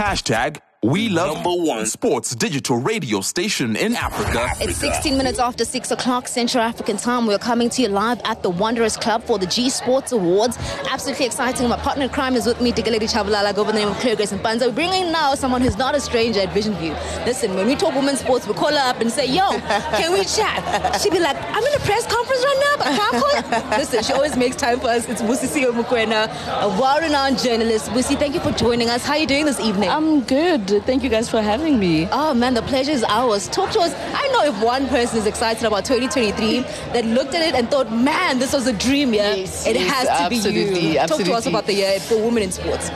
Hashtag we love number one sports digital radio station in Africa. It's 16 minutes after 6 o'clock Central African time. We're coming to you live at the Wanderers Club for the G Sports Awards. Absolutely exciting. My partner in crime is with me, Digaledi Chabalala, go by the name of Claire Grace and Panza. We're bringing now someone who's not a stranger at Vision View. Listen, when we talk women's sports, we call her up and say, yo, can we chat? She'd be like, I'm in a press conference right now, but I can't call Listen, she always makes time for us. It's Busisiwe Mokwena, a well-renowned journalist. Busi, thank you for joining us. How are you doing this evening? I'm good. Thank you guys for having me. Oh man, the pleasure is ours. Talk to us. I know if one person is excited about 2023 that looked at it and thought, man, this was a dream, yeah? Yes, it yes, has to absolutely, be you. Absolutely. Talk to us about the year for women in sports.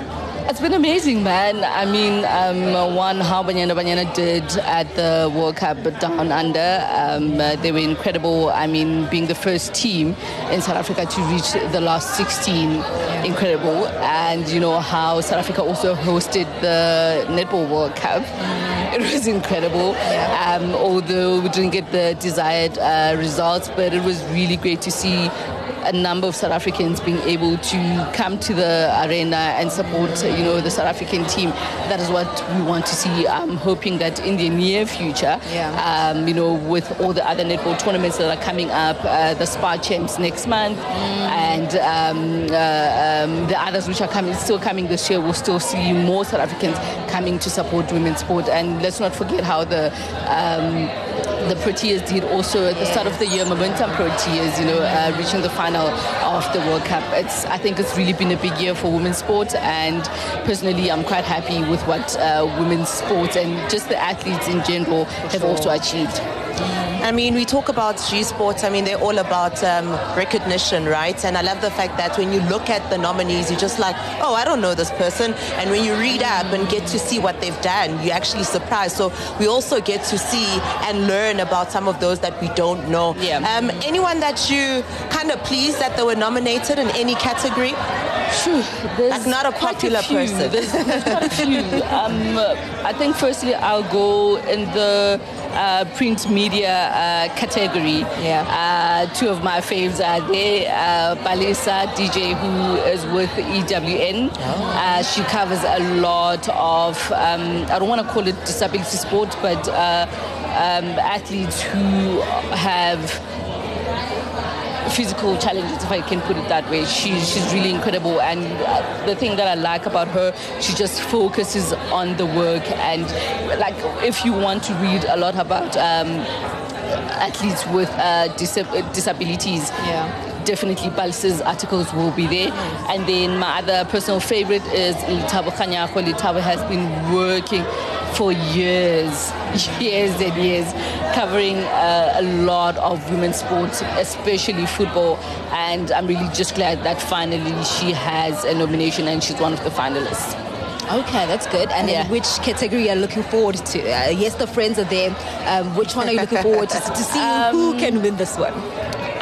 It's been amazing, man. I mean, um, one how Banyana Banyana did at the World Cup Down Under, um, uh, they were incredible. I mean, being the first team in South Africa to reach the last 16, yeah. incredible. And you know how South Africa also hosted the Netball World Cup. Mm. It was incredible. Um, although we didn't get the desired uh, results, but it was really great to see a number of South Africans being able to come to the arena and support, you know, the South African team. That is what we want to see. I'm hoping that in the near future, yeah. um, you know, with all the other netball tournaments that are coming up, uh, the Spar Champs next month, mm. and um, uh, um, the others which are coming, still coming this year, we'll still see more South Africans coming to support women's sport. And let's not forget how the um, the Proteas did also at the start of the year, Momentum Proteas, you know, uh, reaching the final of the World Cup. It's, I think it's really been a big year for women's sport, and personally, I'm quite happy with what uh, women's sport and just the athletes in general have also achieved. I mean, we talk about G Sports. I mean, they're all about um, recognition, right? And I love the fact that when you look at the nominees, you're just like, oh, I don't know this person. And when you read up and get to see what they've done, you're actually surprised. So we also get to see and learn about some of those that we don't know. Yeah. Um, anyone that you kind of pleased that they were nominated in any category? Sure. Like not a popular a person. There's, there's quite a few. Um, I think firstly I'll go in the uh, print media uh, category. Yeah. Uh, two of my faves are there. Uh, Balisa DJ, who is with EWN. Oh. she covers a lot of, um, I don't want to call it disability sport, but uh, um, athletes who have physical challenges, if I can put it that way. She's she's really incredible, and uh, the thing that I like about her, she just focuses on the work. And like, if you want to read a lot about um, athletes with uh, disabilities, yeah definitely Pulse's articles will be there. And then my other personal favorite is Litabo Kanyako. Litabo has been working for years, years and years, covering uh, a lot of women's sports, especially football. And I'm really just glad that finally she has a nomination and she's one of the finalists. Okay, that's good. And yeah. then which category are you looking forward to? Uh, yes, the friends are there. Um, which one are you looking forward to, to see um, who can win this one?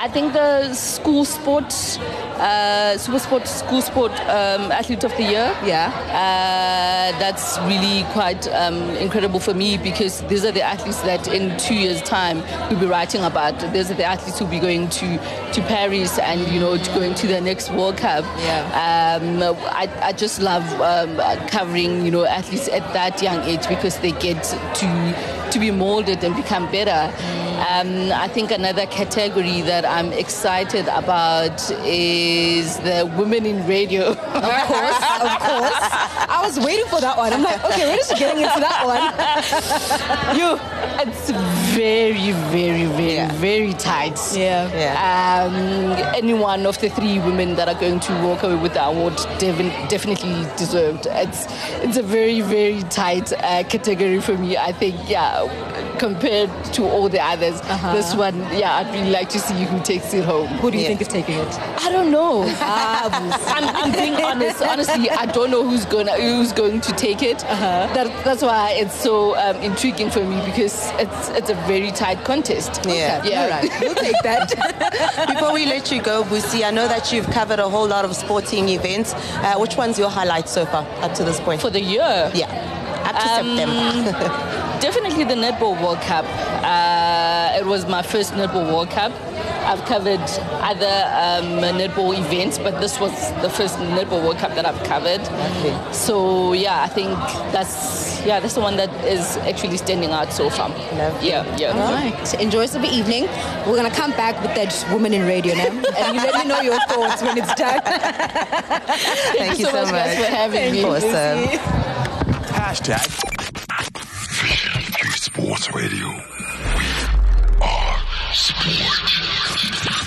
I think the school sports uh, SuperSport School Sport um, Athlete of the Year. Yeah. Uh, that's really quite um, incredible for me because these are the athletes that in two years' time we'll be writing about. These are the athletes who'll be going to, to Paris and, you know, going to the next World Cup. Yeah. Um, I, I just love um, covering, you know, athletes at that young age because they get to, to be molded and become better. Mm. Um, I think another category that I'm excited about is the women in radio. Of course, of course. I was waiting for that one. I'm like, okay, when is she getting into that one? you, it's very, very, very, yeah. very tight. Yeah. yeah. Um, any one of the three women that are going to walk away with the award definitely deserved. It's it's a very, very tight uh, category for me. I think, yeah, compared to all the others, uh-huh. this one, yeah, I'd really like to see who takes it home. Who do you yeah. think is taking it? I don't know. Ah, I'm, I'm, being honest. Honestly, I don't know who's going who's going to take it. Uh-huh. That, that's why it's so um, intriguing for me because it's it's a very tight contest. Yeah, okay. yeah, right. We'll take that. Before we let you go, Busi, I know that you've covered a whole lot of sporting events. Uh, which one's your highlight so far up to this point? For the year? Yeah, up to um, September. definitely the Netball World Cup. Uh, it was my first Netball World Cup. I've covered other um, netball events, but this was the first netball World Cup that I've covered. Okay. So yeah, I think that's yeah that's the one that is actually standing out so far. Lovely. Yeah, yeah. All right. Enjoy the evening. We're gonna come back with that woman in radio now, and you let me know your thoughts when it's done. Thank, Thank you so, so much, much for having me. Awesome. Hashtag Sports Radio. We are sport.